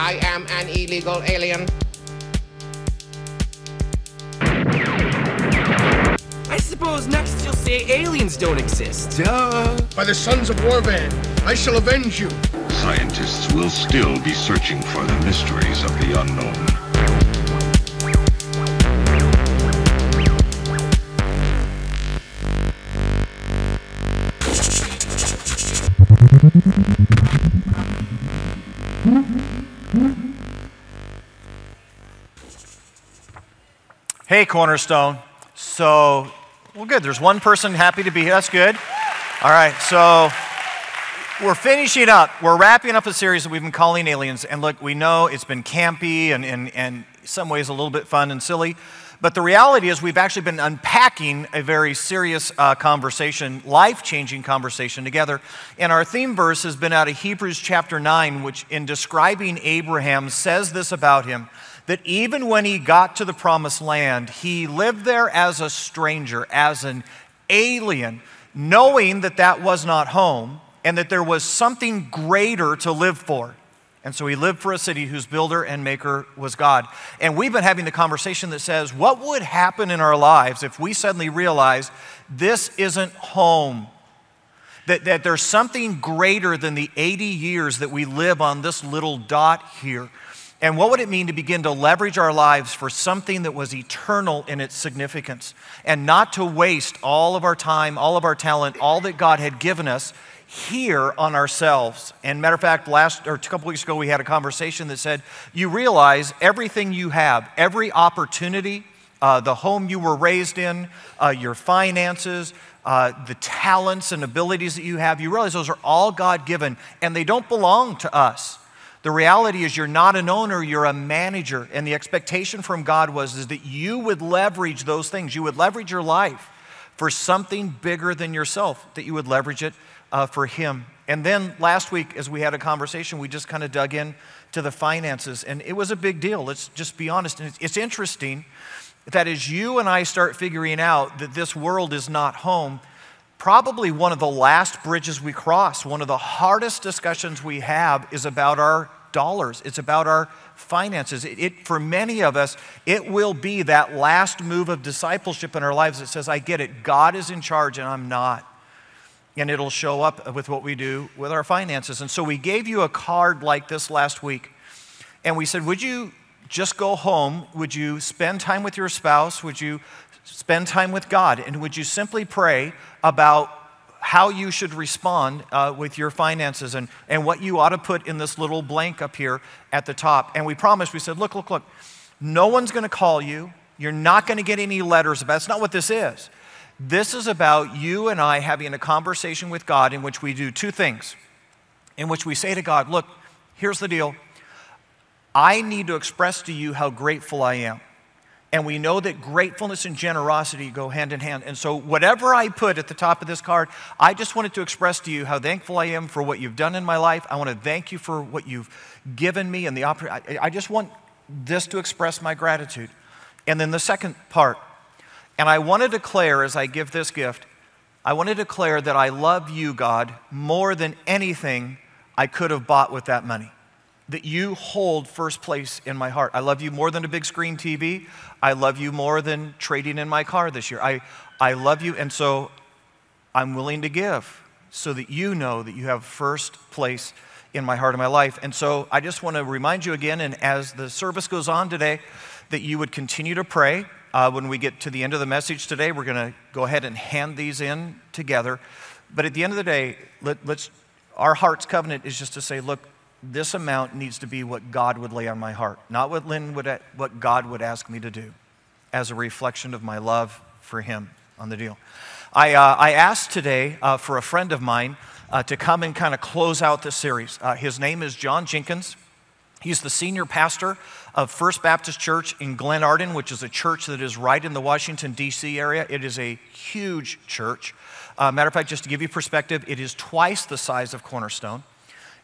I am an illegal alien. I suppose next you'll say aliens don't exist. Duh. By the sons of Warvan, I shall avenge you. Scientists will still be searching for the mysteries of the unknown. Hey, Cornerstone. So, well, good. There's one person happy to be here. That's good. All right. So, we're finishing up. We're wrapping up a series that we've been calling Aliens. And look, we know it's been campy and, and, and in some ways a little bit fun and silly. But the reality is, we've actually been unpacking a very serious uh, conversation, life changing conversation together. And our theme verse has been out of Hebrews chapter 9, which, in describing Abraham, says this about him that even when he got to the promised land, he lived there as a stranger, as an alien, knowing that that was not home and that there was something greater to live for. And so he lived for a city whose builder and maker was God. And we've been having the conversation that says, what would happen in our lives if we suddenly realize this isn't home? That, that there's something greater than the 80 years that we live on this little dot here. And what would it mean to begin to leverage our lives for something that was eternal in its significance and not to waste all of our time, all of our talent, all that God had given us here on ourselves? And matter of fact, last or a couple weeks ago, we had a conversation that said, You realize everything you have, every opportunity, uh, the home you were raised in, uh, your finances, uh, the talents and abilities that you have, you realize those are all God given and they don't belong to us. The reality is you're not an owner, you're a manager. And the expectation from God was is that you would leverage those things. You would leverage your life for something bigger than yourself, that you would leverage it uh, for Him. And then last week, as we had a conversation, we just kind of dug in to the finances. And it was a big deal. Let's just be honest. And it's, it's interesting that as you and I start figuring out that this world is not home, probably one of the last bridges we cross, one of the hardest discussions we have is about our dollars. It's about our finances. It, it, for many of us, it will be that last move of discipleship in our lives that says, I get it, God is in charge and I'm not. And it'll show up with what we do with our finances. And so we gave you a card like this last week. And we said, Would you just go home? Would you spend time with your spouse? Would you spend time with God? And would you simply pray about how you should respond uh, with your finances and, and what you ought to put in this little blank up here at the top? And we promised, we said, look, look, look, no one's going to call you. You're not going to get any letters about it. That's not what this is. This is about you and I having a conversation with God in which we do two things. In which we say to God, look, here's the deal. I need to express to you how grateful I am. And we know that gratefulness and generosity go hand in hand. And so, whatever I put at the top of this card, I just wanted to express to you how thankful I am for what you've done in my life. I want to thank you for what you've given me and the opportunity. I just want this to express my gratitude. And then the second part, and I want to declare as I give this gift, I want to declare that I love you, God, more than anything I could have bought with that money that you hold first place in my heart. I love you more than a big screen TV. I love you more than trading in my car this year. I, I love you, and so I'm willing to give so that you know that you have first place in my heart and my life. And so I just want to remind you again, and as the service goes on today, that you would continue to pray. Uh, when we get to the end of the message today, we're going to go ahead and hand these in together. But at the end of the day, let, let's, our heart's covenant is just to say, look, this amount needs to be what God would lay on my heart, not what Lynn would, what God would ask me to do, as a reflection of my love for Him on the deal. I, uh, I asked today uh, for a friend of mine uh, to come and kind of close out the series. Uh, his name is John Jenkins. He's the senior pastor of First Baptist Church in Glenarden, which is a church that is right in the Washington, D.C. area. It is a huge church. Uh, matter of fact, just to give you perspective, it is twice the size of Cornerstone.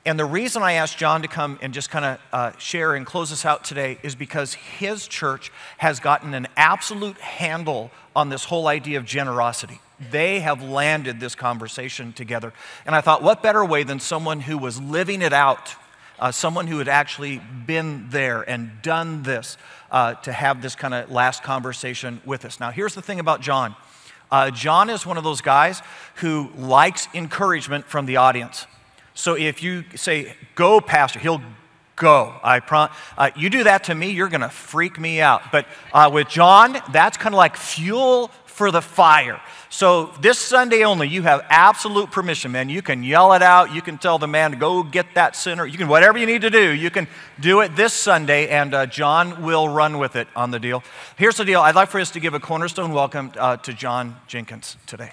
And the reason I asked John to come and just kind of uh, share and close us out today is because his church has gotten an absolute handle on this whole idea of generosity. They have landed this conversation together. And I thought, what better way than someone who was living it out uh, someone who had actually been there and done this uh, to have this kind of last conversation with us. Now, here's the thing about John uh, John is one of those guys who likes encouragement from the audience. So if you say, go, Pastor, he'll go. I prom- uh, you do that to me, you're going to freak me out. But uh, with John, that's kind of like fuel for the fire. So this Sunday only, you have absolute permission, man. You can yell it out. You can tell the man to go get that sinner. You can, whatever you need to do, you can do it this Sunday, and uh, John will run with it on the deal. Here's the deal I'd like for us to give a cornerstone welcome uh, to John Jenkins today.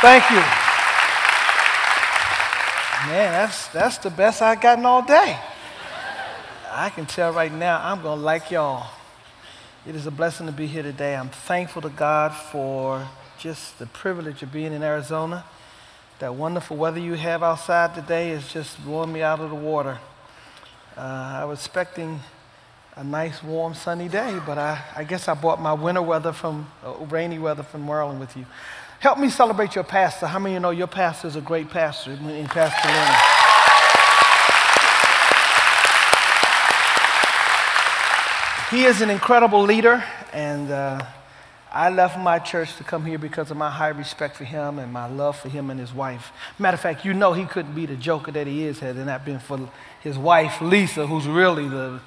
Thank you. Man, that's, that's the best I've gotten all day. I can tell right now I'm going to like y'all. It is a blessing to be here today. I'm thankful to God for just the privilege of being in Arizona. That wonderful weather you have outside today is just blowing me out of the water. Uh, I was expecting a nice, warm, sunny day, but I, I guess I brought my winter weather from, uh, rainy weather from Maryland with you. Help me celebrate your pastor. How many of you know your pastor is a great pastor in Pastor Lenny? He is an incredible leader, and uh, I left my church to come here because of my high respect for him and my love for him and his wife. Matter of fact, you know he couldn't be the joker that he is had it not been for his wife, Lisa, who's really the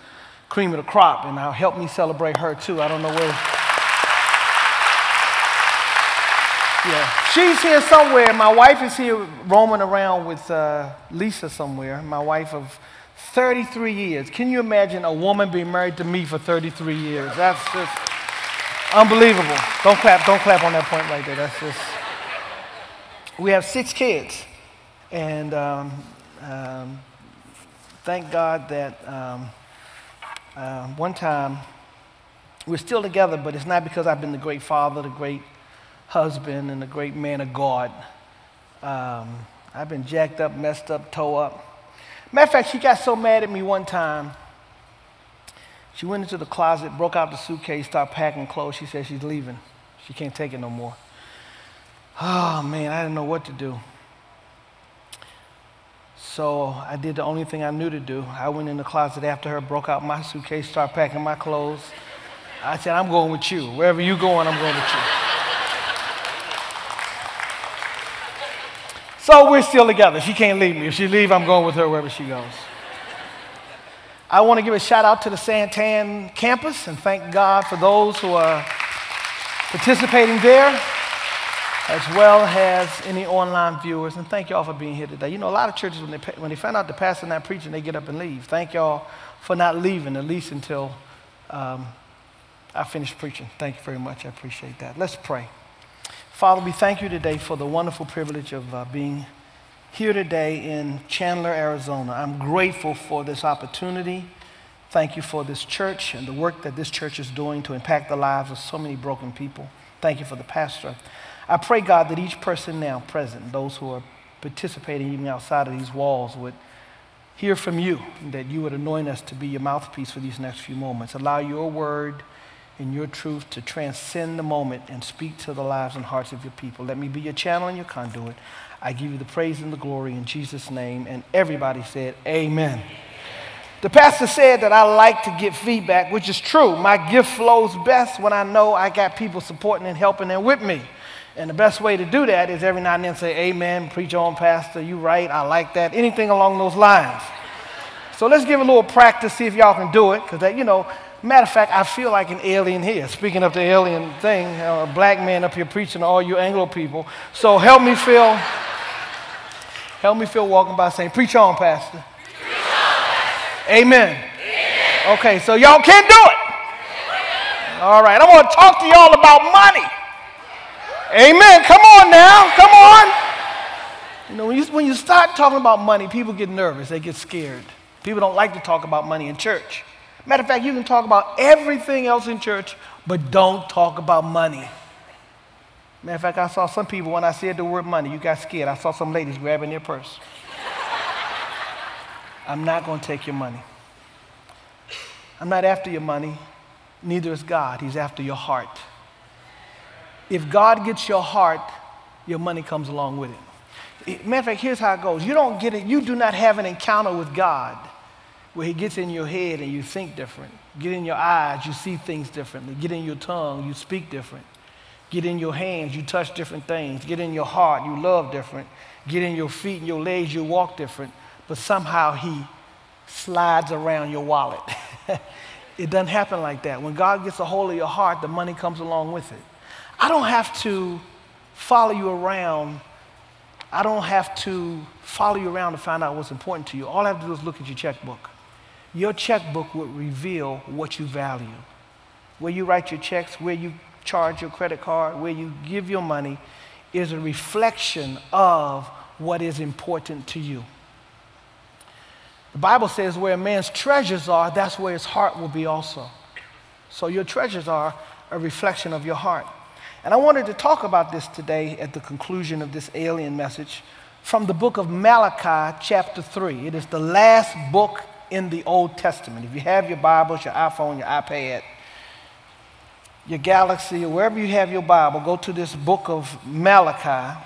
cream of the crop, and now help me celebrate her too. I don't know where. Yeah, she's here somewhere. My wife is here roaming around with uh, Lisa somewhere. My wife of 33 years. Can you imagine a woman being married to me for 33 years? That's just unbelievable. Don't clap. Don't clap on that point right there. That's just. We have six kids, and um, um, thank God that um, uh, one time we're still together, but it's not because I've been the great father, the great husband and a great man of God. Um, I've been jacked up, messed up, toe up. Matter of fact, she got so mad at me one time. She went into the closet, broke out the suitcase, started packing clothes. She said she's leaving. She can't take it no more. Oh man, I didn't know what to do. So I did the only thing I knew to do. I went in the closet after her, broke out my suitcase, started packing my clothes. I said, I'm going with you. Wherever you're going, I'm going with you. So we're still together. She can't leave me. If she leave, I'm going with her wherever she goes. I want to give a shout out to the Santan campus and thank God for those who are participating there, as well as any online viewers. And thank y'all for being here today. You know, a lot of churches, when they, when they find out the pastor not preaching, they get up and leave. Thank y'all for not leaving, at least until um, I finish preaching. Thank you very much. I appreciate that. Let's pray. Father, we thank you today for the wonderful privilege of uh, being here today in Chandler, Arizona. I'm grateful for this opportunity. Thank you for this church and the work that this church is doing to impact the lives of so many broken people. Thank you for the pastor. I pray, God, that each person now present, those who are participating even outside of these walls, would hear from you, that you would anoint us to be your mouthpiece for these next few moments. Allow your word in your truth to transcend the moment and speak to the lives and hearts of your people. Let me be your channel and your conduit. I give you the praise and the glory in Jesus' name. And everybody said, Amen. The pastor said that I like to get feedback, which is true. My gift flows best when I know I got people supporting and helping and with me. And the best way to do that is every now and then say, Amen, preach on, Pastor, you right, I like that, anything along those lines. So let's give a little practice, see if y'all can do it, because that, you know, Matter of fact, I feel like an alien here. Speaking of the alien thing, uh, a black man up here preaching to all you Anglo people. So help me feel, help me feel walking by saying, preach on, Pastor. Preach on, Pastor. Amen. Amen. Okay, so y'all can't do it. All right, I want to talk to y'all about money. Amen. Come on now. Come on. You know, when you, when you start talking about money, people get nervous. They get scared. People don't like to talk about money in church. Matter of fact, you can talk about everything else in church, but don't talk about money. Matter of fact, I saw some people when I said the word money, you got scared. I saw some ladies grabbing their purse. I'm not going to take your money. I'm not after your money, neither is God. He's after your heart. If God gets your heart, your money comes along with it. Matter of fact, here's how it goes. You don't get it, you do not have an encounter with God where He gets in your head and you think different. Get in your eyes, you see things differently. Get in your tongue, you speak different. Get in your hands, you touch different things. Get in your heart, you love different. Get in your feet and your legs, you walk different. But somehow He slides around your wallet. it doesn't happen like that. When God gets a hold of your heart, the money comes along with it. I don't have to follow you around. I don't have to follow you around to find out what's important to you. All I have to do is look at your checkbook. Your checkbook would reveal what you value. Where you write your checks, where you charge your credit card, where you give your money is a reflection of what is important to you. The Bible says where a man's treasures are, that's where his heart will be also. So your treasures are a reflection of your heart. And I wanted to talk about this today at the conclusion of this alien message from the book of Malachi, chapter 3. It is the last book in the Old Testament. If you have your Bibles, your iPhone, your iPad, your Galaxy, or wherever you have your Bible, go to this book of Malachi.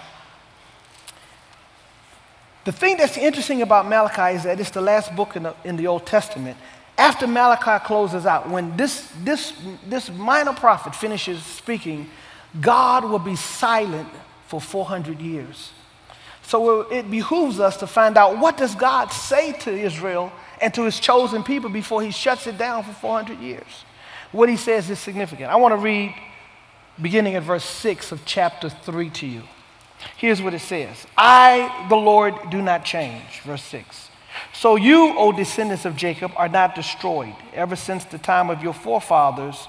The thing that's interesting about Malachi is that it's the last book in the, in the Old Testament. After Malachi closes out, when this, this, this minor prophet finishes speaking, God will be silent for 400 years. So it behooves us to find out what does God say to Israel and to his chosen people before he shuts it down for 400 years. What he says is significant. I want to read beginning at verse 6 of chapter 3 to you. Here's what it says I, the Lord, do not change. Verse 6. So you, O descendants of Jacob, are not destroyed. Ever since the time of your forefathers,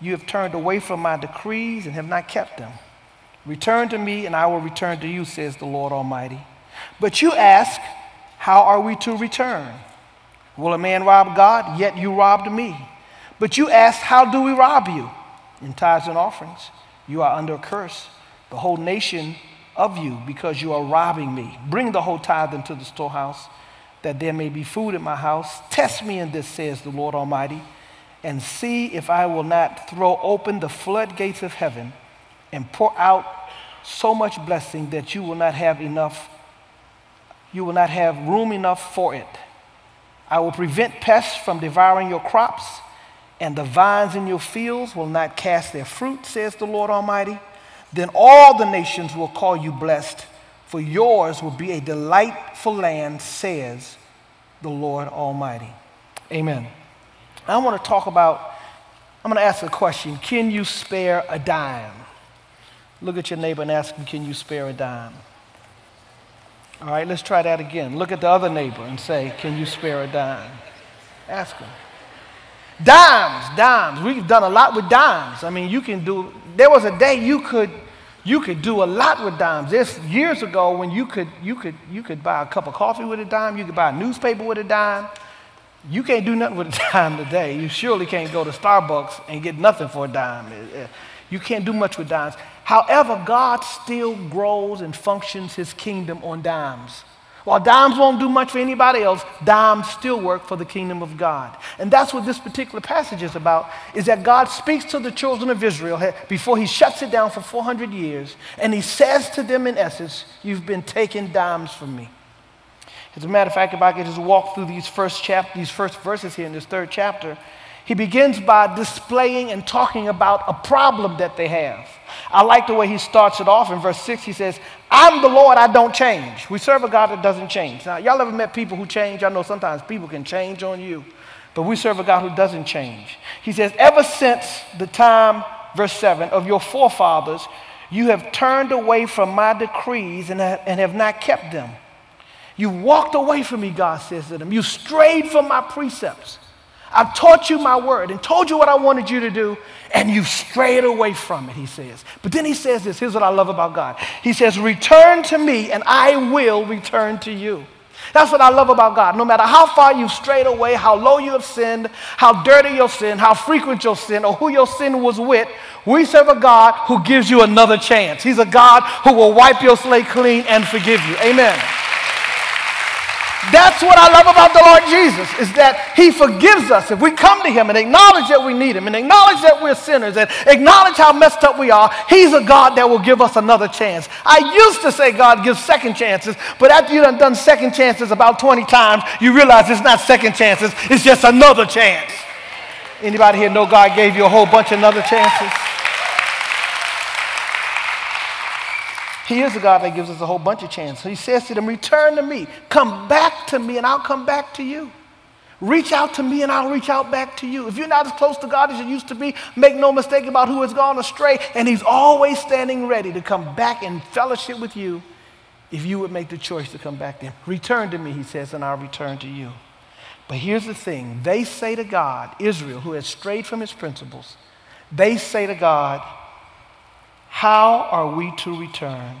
you have turned away from my decrees and have not kept them. Return to me, and I will return to you, says the Lord Almighty. But you ask, How are we to return? Will a man rob God? Yet you robbed me. But you ask, How do we rob you? In tithes and offerings. You are under a curse, the whole nation of you, because you are robbing me. Bring the whole tithe into the storehouse, that there may be food in my house. Test me in this, says the Lord Almighty, and see if I will not throw open the floodgates of heaven and pour out so much blessing that you will not have enough, you will not have room enough for it. I will prevent pests from devouring your crops, and the vines in your fields will not cast their fruit, says the Lord Almighty. Then all the nations will call you blessed, for yours will be a delightful land, says the Lord Almighty. Amen. I want to talk about, I'm going to ask a question Can you spare a dime? Look at your neighbor and ask him, Can you spare a dime? All right, let's try that again. Look at the other neighbor and say, Can you spare a dime? Ask him. Dimes, dimes. We've done a lot with dimes. I mean, you can do, there was a day you could. You could do a lot with dimes. There's years ago when you could, you, could, you could buy a cup of coffee with a dime, you could buy a newspaper with a dime. You can't do nothing with a dime today. You surely can't go to Starbucks and get nothing for a dime. Uh, uh, you can't do much with dimes. However, God still grows and functions his kingdom on dimes. While dimes won't do much for anybody else, dimes still work for the kingdom of God. And that's what this particular passage is about, is that God speaks to the children of Israel before he shuts it down for 400 years, and he says to them in essence, you've been taking dimes from me. As a matter of fact, if I could just walk through these first chap- these first verses here in this third chapter, he begins by displaying and talking about a problem that they have. I like the way he starts it off in verse 6. He says, I'm the Lord, I don't change. We serve a God that doesn't change. Now, y'all ever met people who change? I know sometimes people can change on you, but we serve a God who doesn't change. He says, Ever since the time, verse 7, of your forefathers, you have turned away from my decrees and have not kept them. You walked away from me, God says to them. You strayed from my precepts. I've taught you my word and told you what I wanted you to do, and you've strayed away from it, he says. But then he says this here's what I love about God. He says, Return to me, and I will return to you. That's what I love about God. No matter how far you've strayed away, how low you have sinned, how dirty your sin, how frequent your sin, or who your sin was with, we serve a God who gives you another chance. He's a God who will wipe your slate clean and forgive you. Amen. That's what I love about the Lord Jesus, is that He forgives us. If we come to Him and acknowledge that we need Him and acknowledge that we're sinners and acknowledge how messed up we are, He's a God that will give us another chance. I used to say God gives second chances, but after you've done second chances about 20 times, you realize it's not second chances, it's just another chance. Anybody here know God gave you a whole bunch of another chances? He is a God that gives us a whole bunch of chances. He says to them, Return to me. Come back to me, and I'll come back to you. Reach out to me, and I'll reach out back to you. If you're not as close to God as you used to be, make no mistake about who has gone astray. And He's always standing ready to come back in fellowship with you if you would make the choice to come back to Him. Return to me, He says, and I'll return to you. But here's the thing they say to God, Israel, who has strayed from His principles, they say to God, how are we to return?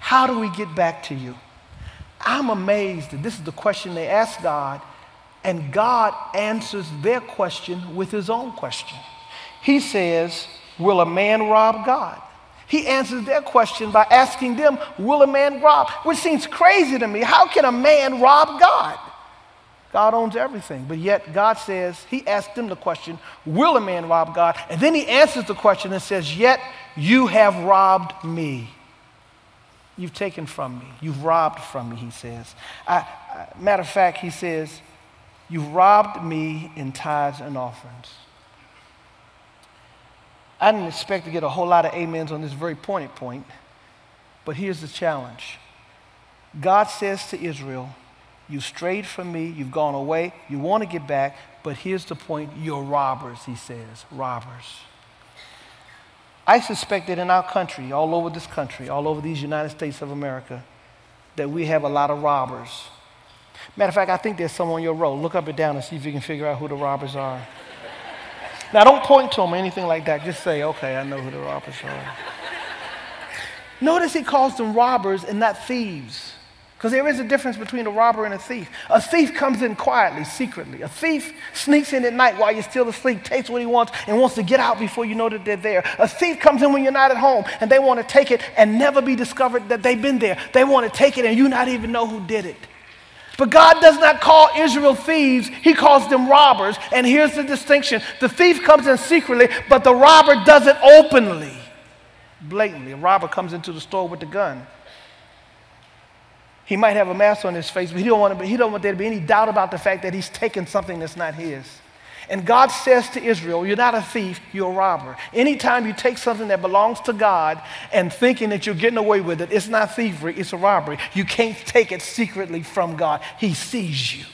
How do we get back to you? I'm amazed that this is the question they ask God, and God answers their question with his own question. He says, Will a man rob God? He answers their question by asking them, Will a man rob? Which seems crazy to me. How can a man rob God? God owns everything. But yet, God says, He asked them the question, Will a man rob God? And then He answers the question and says, Yet you have robbed me. You've taken from me. You've robbed from me, He says. I, I, matter of fact, He says, You've robbed me in tithes and offerings. I didn't expect to get a whole lot of amens on this very pointed point, but here's the challenge God says to Israel, you strayed from me. You've gone away. You want to get back. But here's the point you're robbers, he says. Robbers. I suspect that in our country, all over this country, all over these United States of America, that we have a lot of robbers. Matter of fact, I think there's some on your row. Look up and down and see if you can figure out who the robbers are. now, don't point to them or anything like that. Just say, okay, I know who the robbers are. Notice he calls them robbers and not thieves. Because there is a difference between a robber and a thief. A thief comes in quietly, secretly. A thief sneaks in at night while you're still asleep, takes what he wants, and wants to get out before you know that they're there. A thief comes in when you're not at home, and they want to take it and never be discovered that they've been there. They want to take it, and you not even know who did it. But God does not call Israel thieves, He calls them robbers. And here's the distinction the thief comes in secretly, but the robber does it openly, blatantly. A robber comes into the store with the gun. He might have a mask on his face, but he don't, want to he don't want there to be any doubt about the fact that he's taken something that's not his. And God says to Israel, You're not a thief, you're a robber. Anytime you take something that belongs to God and thinking that you're getting away with it, it's not thievery, it's a robbery. You can't take it secretly from God, He sees you.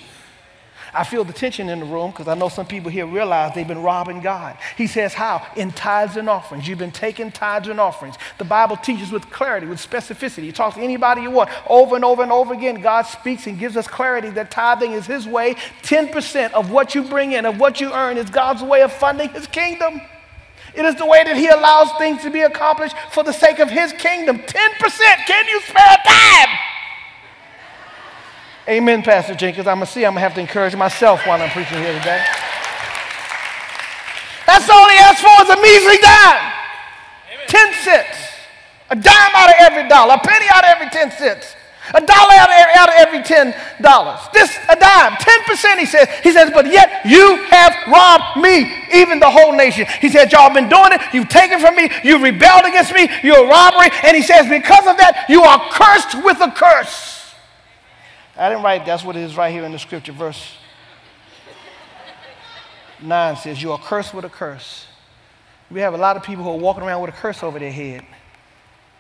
I feel the tension in the room because I know some people here realize they've been robbing God. He says, How? In tithes and offerings. You've been taking tithes and offerings. The Bible teaches with clarity, with specificity. You talk to anybody you want. Over and over and over again, God speaks and gives us clarity that tithing is His way. 10% of what you bring in, of what you earn, is God's way of funding His kingdom. It is the way that He allows things to be accomplished for the sake of His kingdom. 10%. Can you spare a dime? Amen, Pastor Jenkins. I'm going to see I'm going to have to encourage myself while I'm preaching here today. That's all he asked for is a measly dime. Amen. 10 cents. A dime out of every dollar. A penny out of every 10 cents. A dollar out of, out of every ten dollars. This a dime, ten percent. He says. He says, but yet you have robbed me, even the whole nation. He said, y'all been doing it. You've taken from me. You rebelled against me. You're a robbery. And he says, because of that, you are cursed with a curse. I didn't write, that's what it is right here in the scripture. Verse 9 says, You are cursed with a curse. We have a lot of people who are walking around with a curse over their head.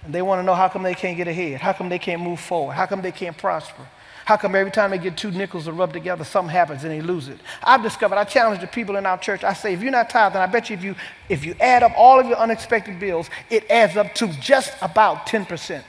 And they want to know how come they can't get ahead? How come they can't move forward? How come they can't prosper? How come every time they get two nickels to rub together, something happens and they lose it? I've discovered, I challenge the people in our church. I say, if you're not tithing, I bet you if you, if you add up all of your unexpected bills, it adds up to just about 10%.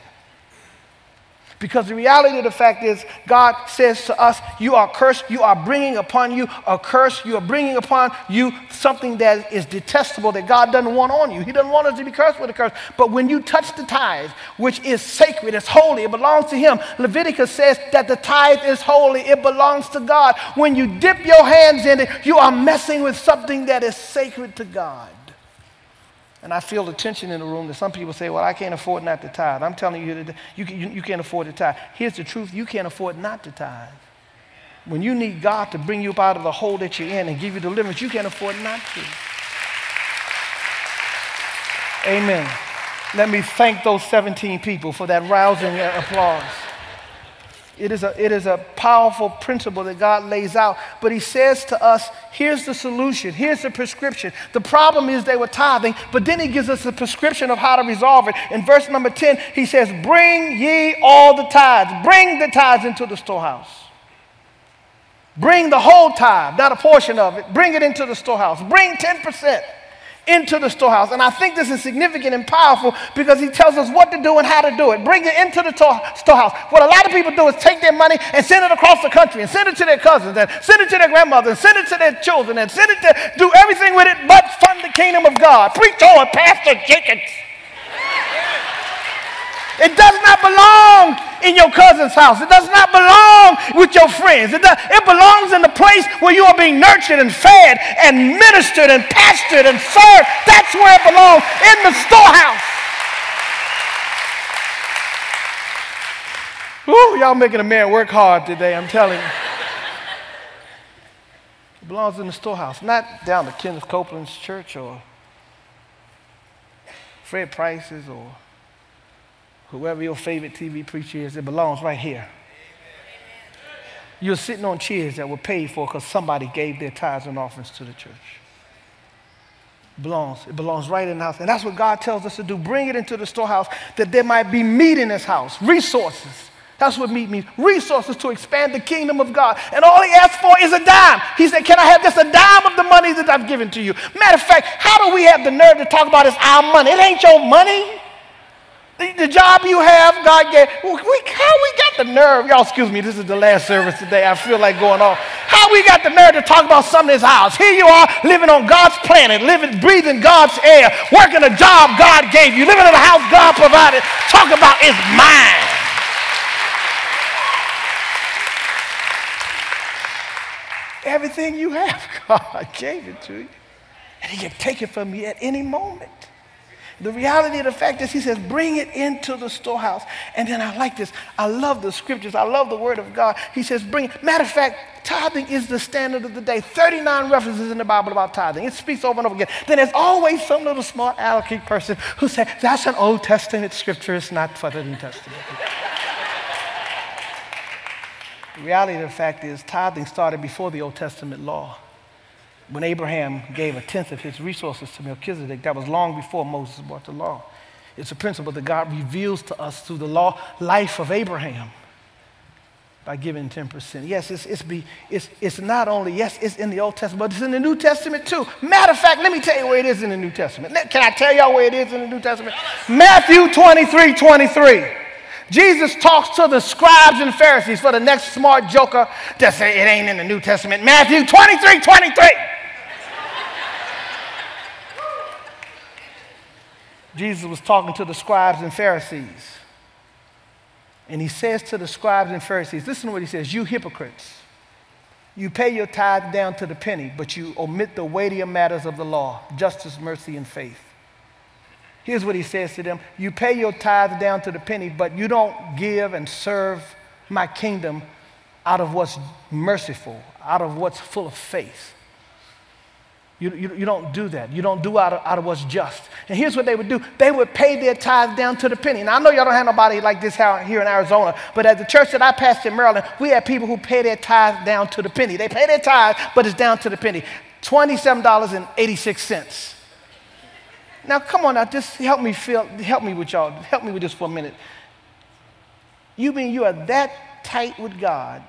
Because the reality of the fact is, God says to us, You are cursed. You are bringing upon you a curse. You are bringing upon you something that is detestable that God doesn't want on you. He doesn't want us to be cursed with a curse. But when you touch the tithe, which is sacred, it's holy, it belongs to Him. Leviticus says that the tithe is holy, it belongs to God. When you dip your hands in it, you are messing with something that is sacred to God. And I feel the tension in the room that some people say, well, I can't afford not to tithe. I'm telling you, you, you, you can't afford to tithe. Here's the truth you can't afford not to tithe. When you need God to bring you up out of the hole that you're in and give you deliverance, you can't afford not to. Amen. Let me thank those 17 people for that rousing applause. It is, a, it is a powerful principle that God lays out. But He says to us, here's the solution, here's the prescription. The problem is they were tithing, but then He gives us a prescription of how to resolve it. In verse number 10, He says, Bring ye all the tithes, bring the tithes into the storehouse. Bring the whole tithe, not a portion of it. Bring it into the storehouse. Bring 10% into the storehouse. And I think this is significant and powerful because he tells us what to do and how to do it. Bring it into the storehouse. What a lot of people do is take their money and send it across the country and send it to their cousins and send it to their grandmothers and send it to their children and send it to do everything with it but fund the kingdom of God. Preach on, Pastor Jenkins. It does not belong in your cousin's house. It does not belong with your friends. It, does, it belongs in the place where you are being nurtured and fed and ministered and pastored and served. That's where it belongs, in the storehouse. Ooh, y'all making a man work hard today, I'm telling you. It belongs in the storehouse, not down to Kenneth Copeland's church or Fred Price's or whoever your favorite TV preacher is, it belongs right here. You're sitting on chairs that were paid for because somebody gave their tithes and offerings to the church. It belongs. It belongs right in the house. And that's what God tells us to do. Bring it into the storehouse that there might be meat in this house, resources. That's what meat means. Resources to expand the kingdom of God. And all he asks for is a dime. He said, Can I have just a dime of the money that I've given to you? Matter of fact, how do we have the nerve to talk about it's our money? It ain't your money. The, the, job you have, God gave. We, how we got the nerve? Y'all, excuse me, this is the last service today. I feel like going off. How we got the nerve to talk about something that's ours? Here you are, living on God's planet, living, breathing God's air, working a job God gave you, living in a house God provided. Talk about it's mine. Everything you have, God gave it to you. And He can take it from you at any moment. The reality of the fact is, he says, bring it into the storehouse. And then I like this. I love the scriptures. I love the word of God. He says, bring. Matter of fact, tithing is the standard of the day. 39 references in the Bible about tithing. It speaks over and over again. Then there's always some little smart alecky person who says, that's an Old Testament scripture. It's not for the New Testament. the reality of the fact is, tithing started before the Old Testament law when Abraham gave a tenth of his resources to Melchizedek, that was long before Moses brought the law. It's a principle that God reveals to us through the law life of Abraham by giving 10%. Yes, it's, it's, be, it's, it's not only, yes, it's in the Old Testament, but it's in the New Testament too. Matter of fact, let me tell you where it is in the New Testament. Can I tell y'all where it is in the New Testament? Matthew 23 23. Jesus talks to the scribes and Pharisees for the next smart joker that say it ain't in the New Testament. Matthew 23 23. Jesus was talking to the scribes and Pharisees. And he says to the scribes and Pharisees, listen to what he says, you hypocrites. You pay your tithe down to the penny, but you omit the weightier matters of the law justice, mercy, and faith. Here's what he says to them You pay your tithe down to the penny, but you don't give and serve my kingdom out of what's merciful, out of what's full of faith. You, you, you, don't do that. You don't do out of, out of what's just. And here's what they would do they would pay their tithes down to the penny. Now, I know y'all don't have nobody like this here in Arizona, but at the church that I passed in Maryland, we had people who pay their tithes down to the penny. They pay their tithe, but it's down to the penny $27.86. Now, come on now, just help me feel, help me with y'all, help me with this for a minute. You mean you are that tight with God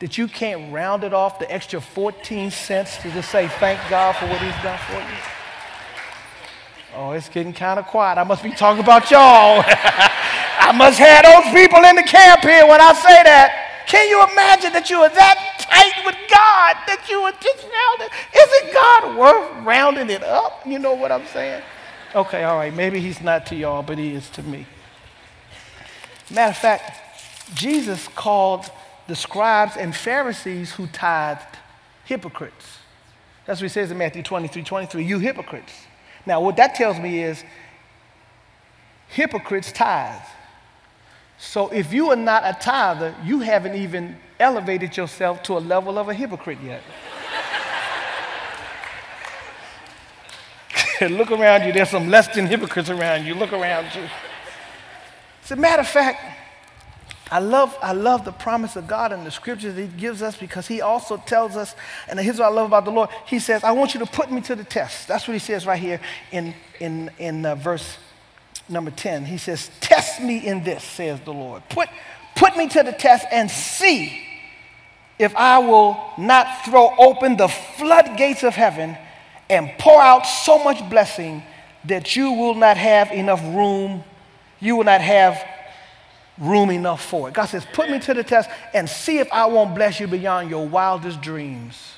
that you can't round it off the extra 14 cents to just say thank God for what He's done for you? Oh, it's getting kind of quiet. I must be talking about y'all. I must have those people in the camp here when I say that. Can you imagine that you are that tight with God that you are just rounding? Isn't God worth rounding it up? You know what I'm saying? Okay, all right. Maybe He's not to y'all, but He is to me. Matter of fact, Jesus called the scribes and Pharisees who tithed hypocrites. That's what he says in Matthew 23 23. You hypocrites. Now, what that tells me is hypocrites tithe. So if you are not a tither, you haven't even elevated yourself to a level of a hypocrite yet. Look around you, there's some less than hypocrites around you. Look around you. As a matter of fact, I love, I love the promise of God in the scriptures that He gives us because He also tells us, and here's what I love about the Lord. He says, I want you to put me to the test. That's what He says right here in, in, in uh, verse number 10. He says, Test me in this, says the Lord. Put, put me to the test and see if I will not throw open the floodgates of heaven and pour out so much blessing that you will not have enough room, you will not have room enough for it. God says, Put me to the test and see if I won't bless you beyond your wildest dreams.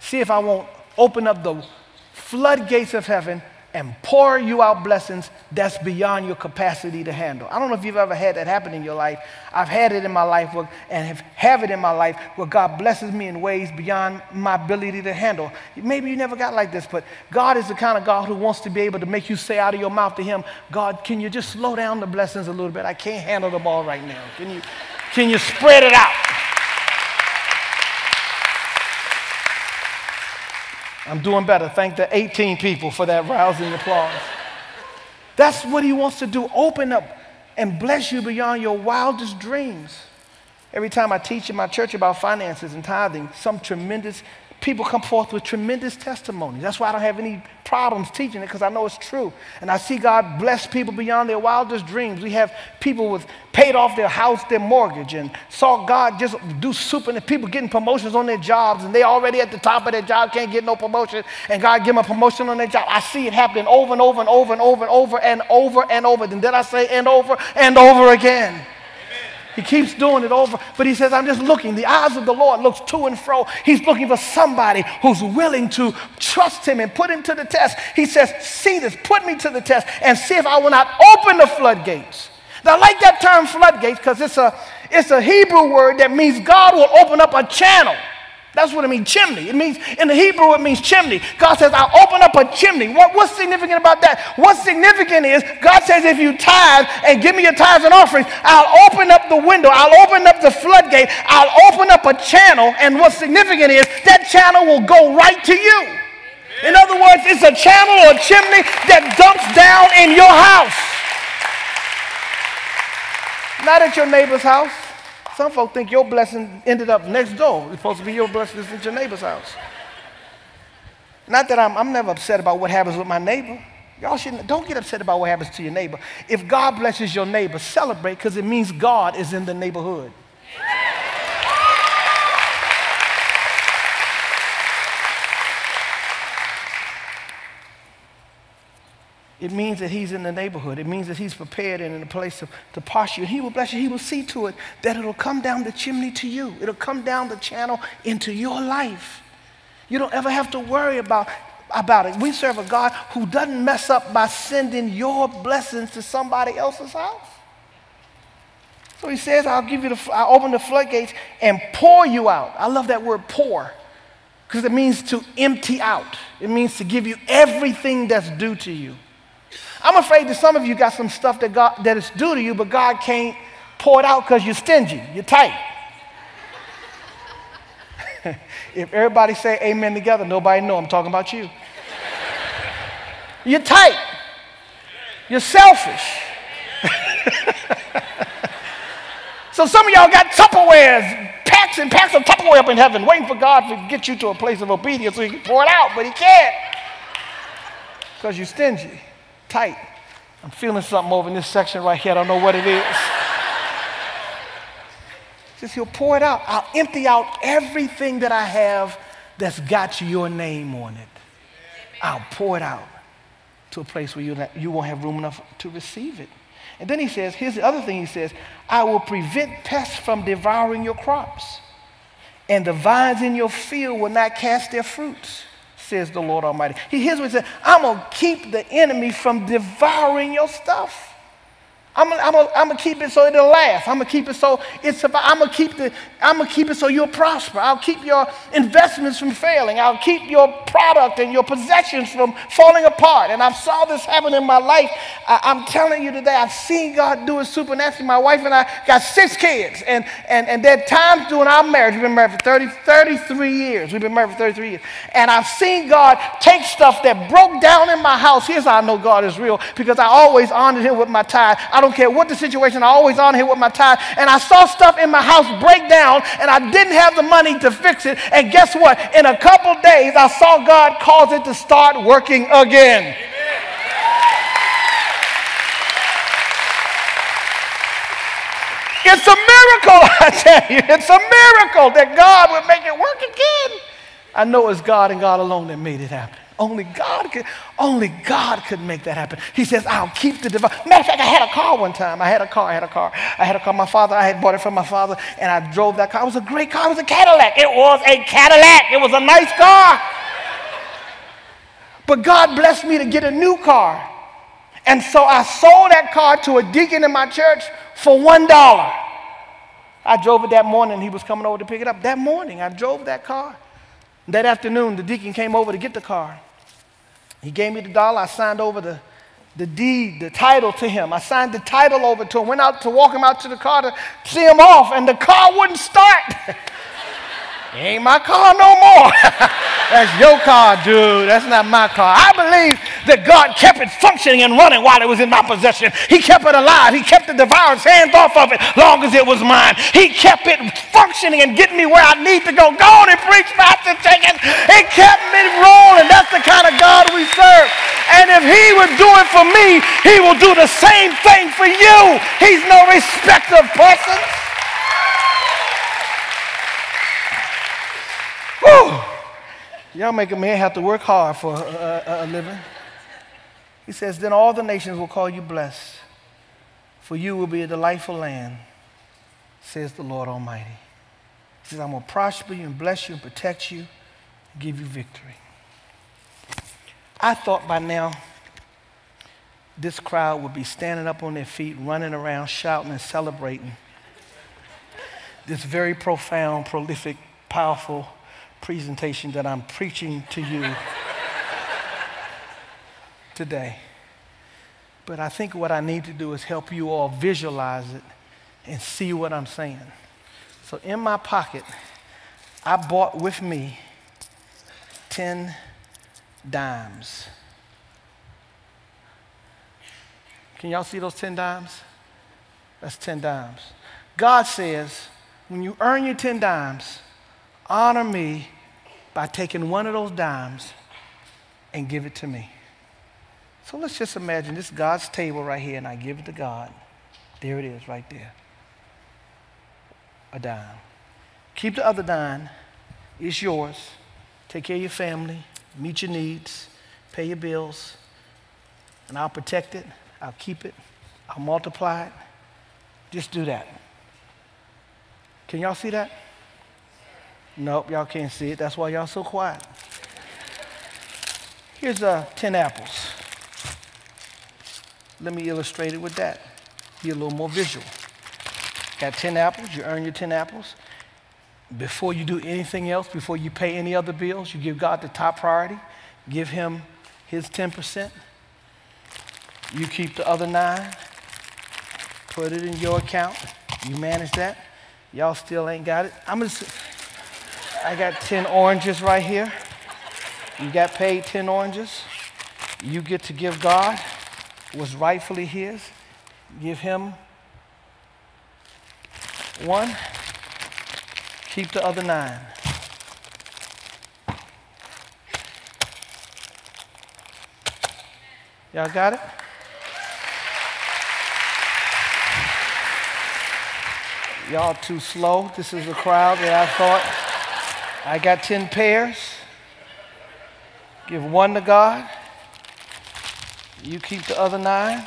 See if I won't open up the floodgates of heaven and pour you out blessings that's beyond your capacity to handle. I don't know if you've ever had that happen in your life. I've had it in my life where, and have, have it in my life where God blesses me in ways beyond my ability to handle. Maybe you never got like this, but God is the kind of God who wants to be able to make you say out of your mouth to Him, God, can you just slow down the blessings a little bit? I can't handle them all right now. Can you, can you spread it out? I'm doing better. Thank the 18 people for that rousing applause. That's what he wants to do. Open up and bless you beyond your wildest dreams. Every time I teach in my church about finances and tithing, some tremendous people come forth with tremendous testimonies. That's why I don't have any problems teaching it because I know it's true. And I see God bless people beyond their wildest dreams. We have people with paid off their house, their mortgage, and saw God just do super and people getting promotions on their jobs and they already at the top of their job, can't get no promotion, and God give them a promotion on their job. I see it happening over and over and over and over and over and over and over. And then I say and over and over again. He keeps doing it over, but he says, I'm just looking. The eyes of the Lord looks to and fro. He's looking for somebody who's willing to trust him and put him to the test. He says, See this, put me to the test and see if I will not open the floodgates. Now, I like that term floodgates because it's a, it's a Hebrew word that means God will open up a channel. That's what it means, chimney. It means, in the Hebrew, it means chimney. God says, I'll open up a chimney. What, what's significant about that? What's significant is God says, if you tithe and give me your tithes and offerings, I'll open up the window. I'll open up the floodgate. I'll open up a channel. And what's significant is that channel will go right to you. In other words, it's a channel or a chimney that dumps down in your house. Not at your neighbor's house. Some folk think your blessing ended up next door. It's supposed to be your blessing is at your neighbor's house. Not that I'm, I'm never upset about what happens with my neighbor. Y'all shouldn't, don't get upset about what happens to your neighbor. If God blesses your neighbor, celebrate because it means God is in the neighborhood. It means that he's in the neighborhood. It means that he's prepared and in a place to, to posture. And he will bless you. He will see to it that it'll come down the chimney to you. It'll come down the channel into your life. You don't ever have to worry about, about it. We serve a God who doesn't mess up by sending your blessings to somebody else's house. So he says, I'll give you the, I'll open the floodgates and pour you out. I love that word pour because it means to empty out. It means to give you everything that's due to you. I'm afraid that some of you got some stuff that, God, that is due to you, but God can't pour it out because you're stingy, you're tight. if everybody say amen together, nobody know I'm talking about you. you're tight. You're selfish. so some of y'all got Tupperwares, packs and packs of Tupperware up in heaven, waiting for God to get you to a place of obedience so he can pour it out, but he can't because you're stingy tight. I'm feeling something over in this section right here. I don't know what it is. Just he'll pour it out. I'll empty out everything that I have that's got your name on it. I'll pour it out to a place where you, you won't have room enough to receive it. And then he says, here's the other thing he says I will prevent pests from devouring your crops, and the vines in your field will not cast their fruits says the Lord Almighty. He hears what he said, I'm going to keep the enemy from devouring your stuff. I'm gonna, keep it so it'll last. I'm gonna keep it so it's. I'm gonna keep the. I'm gonna keep it so you'll prosper. I'll keep your investments from failing. I'll keep your product and your possessions from falling apart. And I've saw this happen in my life. I, I'm telling you today. I've seen God do it supernaturally. My wife and I got six kids, and and and there are times during our marriage. We've been married for 30, 33 years. We've been married for 33 years, and I've seen God take stuff that broke down in my house. Here's how I know God is real because I always honored Him with my tithe. I don't care what the situation, I always on here with my tithe. And I saw stuff in my house break down, and I didn't have the money to fix it. And guess what? In a couple days, I saw God cause it to start working again. It's a miracle, I tell you. It's a miracle that God would make it work again. I know it's God and God alone that made it happen. Only God could, only God could make that happen. He says, I'll keep the device. Matter of fact, I had a car one time. I had a car, I had a car. I had a car. My father, I had bought it from my father, and I drove that car. It was a great car. It was a Cadillac. It was a Cadillac. It was a nice car. But God blessed me to get a new car. And so I sold that car to a deacon in my church for one dollar. I drove it that morning. He was coming over to pick it up. That morning, I drove that car. That afternoon, the deacon came over to get the car. He gave me the dollar. I signed over the, the deed, the title to him. I signed the title over to him, went out to walk him out to the car to see him off, and the car wouldn't start. Ain't my car no more. That's your car, dude. That's not my car. I believe that God kept it functioning and running while it was in my possession. He kept it alive. He kept the devourer's hands off of it long as it was mine. He kept it functioning and getting me where I need to go. Go on and preach, Pastor Jenkins. It kept me rolling. That's the kind of God we serve. And if he would do it for me, he will do the same thing for you. He's no respecter of persons. Whew. Y'all make a man have to work hard for a, a, a living. He says, Then all the nations will call you blessed, for you will be a delightful land, says the Lord Almighty. He says, I'm going to prosper you and bless you and protect you and give you victory. I thought by now this crowd would be standing up on their feet, running around, shouting and celebrating this very profound, prolific, powerful presentation that I'm preaching to you today. But I think what I need to do is help you all visualize it and see what I'm saying. So in my pocket, I bought with me 10 dimes. Can y'all see those 10 dimes? That's 10 dimes. God says, when you earn your 10 dimes, honor me by taking one of those dimes and give it to me. So let's just imagine this God's table right here, and I give it to God. There it is, right there. A dime. Keep the other dime. It's yours. Take care of your family, meet your needs, pay your bills, and I'll protect it. I'll keep it. I'll multiply it. Just do that. Can y'all see that? Nope, y'all can't see it. That's why y'all so quiet. Here's uh, 10 apples. Let me illustrate it with that. Be a little more visual. Got 10 apples, you earn your 10 apples. Before you do anything else, before you pay any other bills, you give God the top priority. Give him his 10%. You keep the other nine. Put it in your account. You manage that. Y'all still ain't got it. I'm gonna I got 10 oranges right here. You got paid 10 oranges. You get to give God what's rightfully His. Give Him one. Keep the other nine. Y'all got it? Y'all too slow. This is a crowd that I thought. I got 10 pears. Give one to God. You keep the other nine.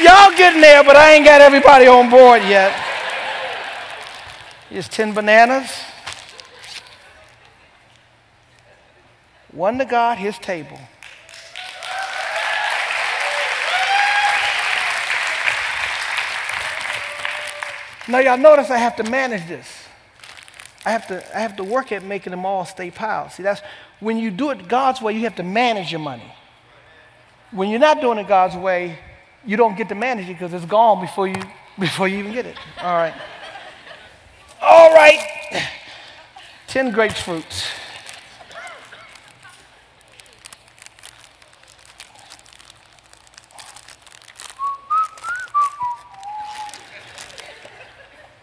Y'all getting there, but I ain't got everybody on board yet. Here's 10 bananas. One to God, his table. Now, y'all notice I have to manage this. I have to, I have to work at making them all stay piles. See, that's when you do it God's way, you have to manage your money. When you're not doing it God's way, you don't get to manage it because it's gone before you, before you even get it. All right. All right. 10 grapefruits.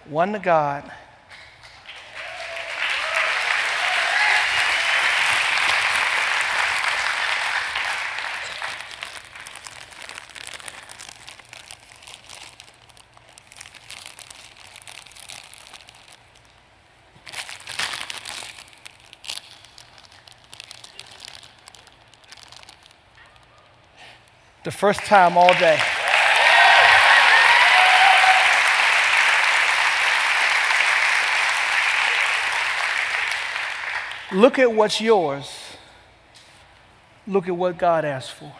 One to God. The first time all day. Look at what's yours. Look at what God asked for.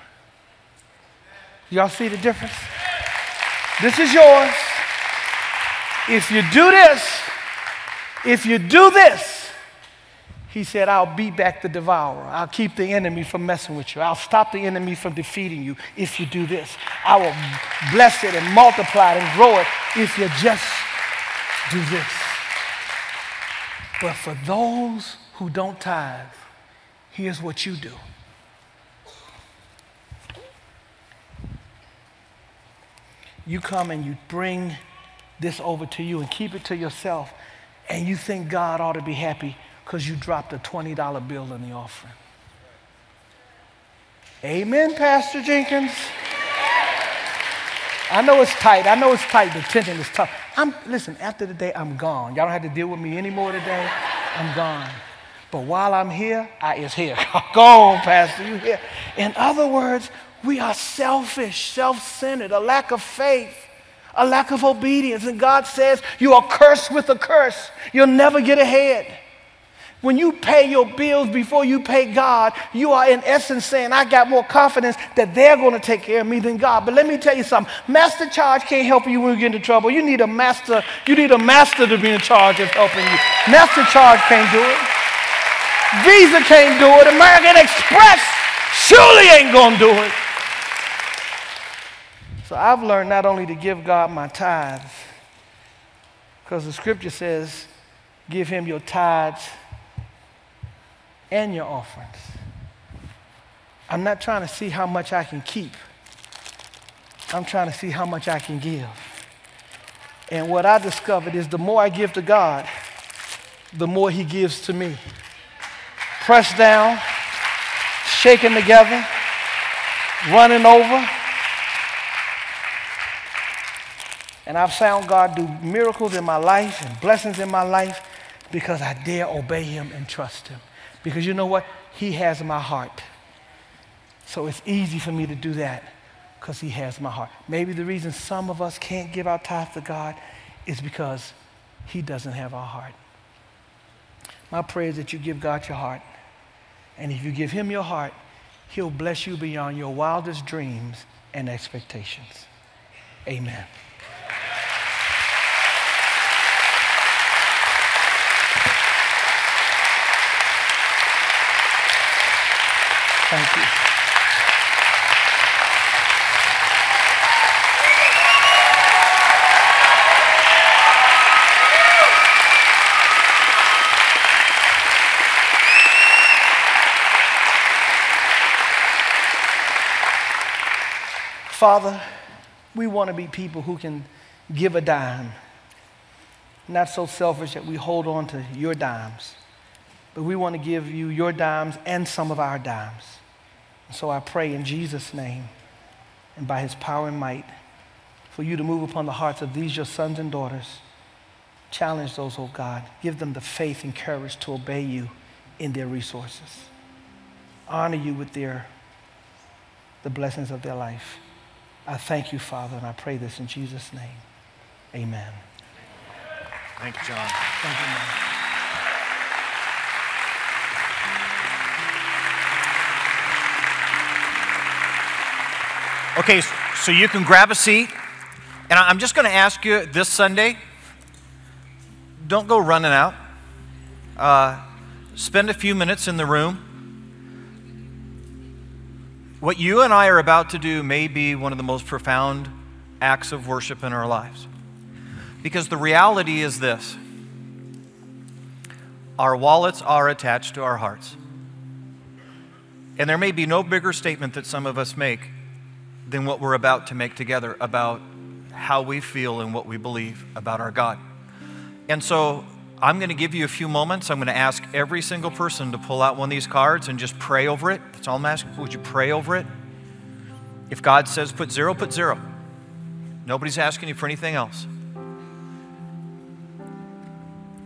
Y'all see the difference? This is yours. If you do this, if you do this, he said, I'll beat back the devourer. I'll keep the enemy from messing with you. I'll stop the enemy from defeating you if you do this. I will bless it and multiply it and grow it if you just do this. But for those who don't tithe, here's what you do. You come and you bring this over to you and keep it to yourself, and you think God ought to be happy because you dropped a $20 bill in the offering. Amen, Pastor Jenkins. I know it's tight. I know it's tight. The tension is tough. I'm listen, after the day, I'm gone. Y'all don't have to deal with me anymore today. I'm gone. But while I'm here, I is here. Go on, Pastor, you here. In other words, we are selfish, self-centered, a lack of faith, a lack of obedience. And God says, you are cursed with a curse. You'll never get ahead. When you pay your bills before you pay God, you are in essence saying, I got more confidence that they're going to take care of me than God. But let me tell you something. Master charge can't help you when you get into trouble. You need a master, you need a master to be in charge of helping you. Master charge can't do it. Visa can't do it. American Express surely ain't going to do it. So I've learned not only to give God my tithes, because the scripture says, give him your tithes and your offerings. I'm not trying to see how much I can keep. I'm trying to see how much I can give. And what I discovered is the more I give to God, the more He gives to me. Pressed down, shaken together, running over. And I've found God do miracles in my life and blessings in my life because I dare obey Him and trust Him. Because you know what? He has my heart. So it's easy for me to do that because He has my heart. Maybe the reason some of us can't give our tithe to God is because He doesn't have our heart. My prayer is that you give God your heart. And if you give Him your heart, He'll bless you beyond your wildest dreams and expectations. Amen. Thank you. Father, we want to be people who can give a dime, not so selfish that we hold on to your dimes, but we want to give you your dimes and some of our dimes. And So I pray in Jesus' name and by his power and might for you to move upon the hearts of these your sons and daughters. Challenge those, oh God. Give them the faith and courage to obey you in their resources. Honor you with their the blessings of their life. I thank you, Father, and I pray this in Jesus' name. Amen. Thank you, John. Thank you, man. Okay, so you can grab a seat. And I'm just going to ask you this Sunday don't go running out. Uh, spend a few minutes in the room. What you and I are about to do may be one of the most profound acts of worship in our lives. Because the reality is this our wallets are attached to our hearts. And there may be no bigger statement that some of us make than what we're about to make together about how we feel and what we believe about our God. And so I'm going to give you a few moments. I'm going to ask every single person to pull out one of these cards and just pray over it. That's all I'm asking. Would you pray over it? If God says put zero, put zero. Nobody's asking you for anything else.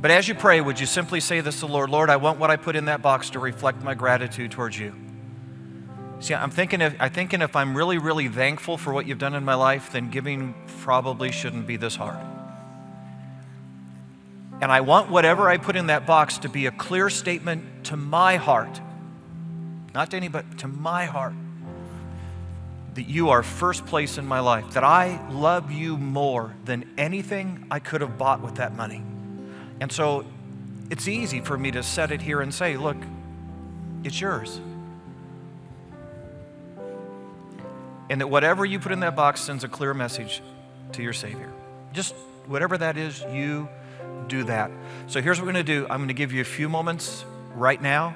But as you pray, would you simply say this to the Lord Lord, I want what I put in that box to reflect my gratitude towards you. See, I'm thinking if, I'm thinking if I'm really, really thankful for what you've done in my life, then giving probably shouldn't be this hard. And I want whatever I put in that box to be a clear statement to my heart, not to anybody, to my heart, that you are first place in my life, that I love you more than anything I could have bought with that money. And so it's easy for me to set it here and say, look, it's yours. And that whatever you put in that box sends a clear message to your Savior. Just whatever that is, you do that. So here's what we're going to do I'm going to give you a few moments right now,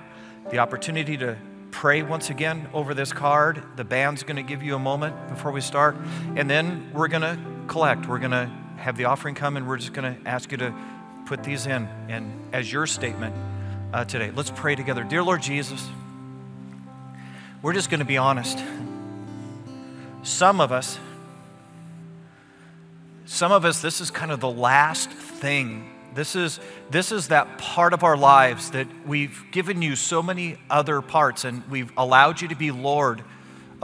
the opportunity to pray once again over this card. The band's going to give you a moment before we start. And then we're going to collect. We're going to have the offering come and we're just going to ask you to put these in and as your statement uh, today. Let's pray together. Dear Lord Jesus, we're just going to be honest. Some of us, some of us, this is kind of the last thing. This is, this is that part of our lives that we've given you so many other parts and we've allowed you to be Lord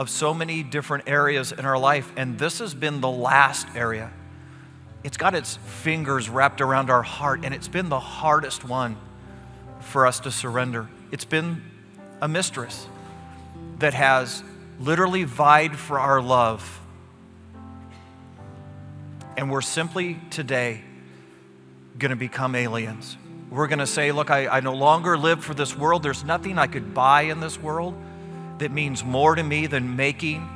of so many different areas in our life. And this has been the last area. It's got its fingers wrapped around our heart, and it's been the hardest one for us to surrender. It's been a mistress that has literally vied for our love. And we're simply today going to become aliens. We're going to say, Look, I, I, no longer live for this world. There's nothing I could buy in this world that means more to me than making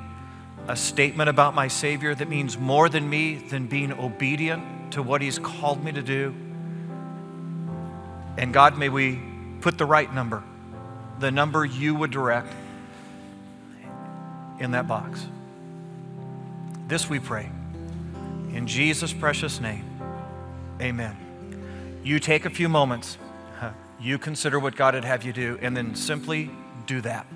a statement about my Savior, that means more than me than being obedient to what He's called me to do. And God, may we put the right number, the number you would direct in that box. This we pray. In Jesus' precious name, amen. You take a few moments, you consider what God would have you do, and then simply do that.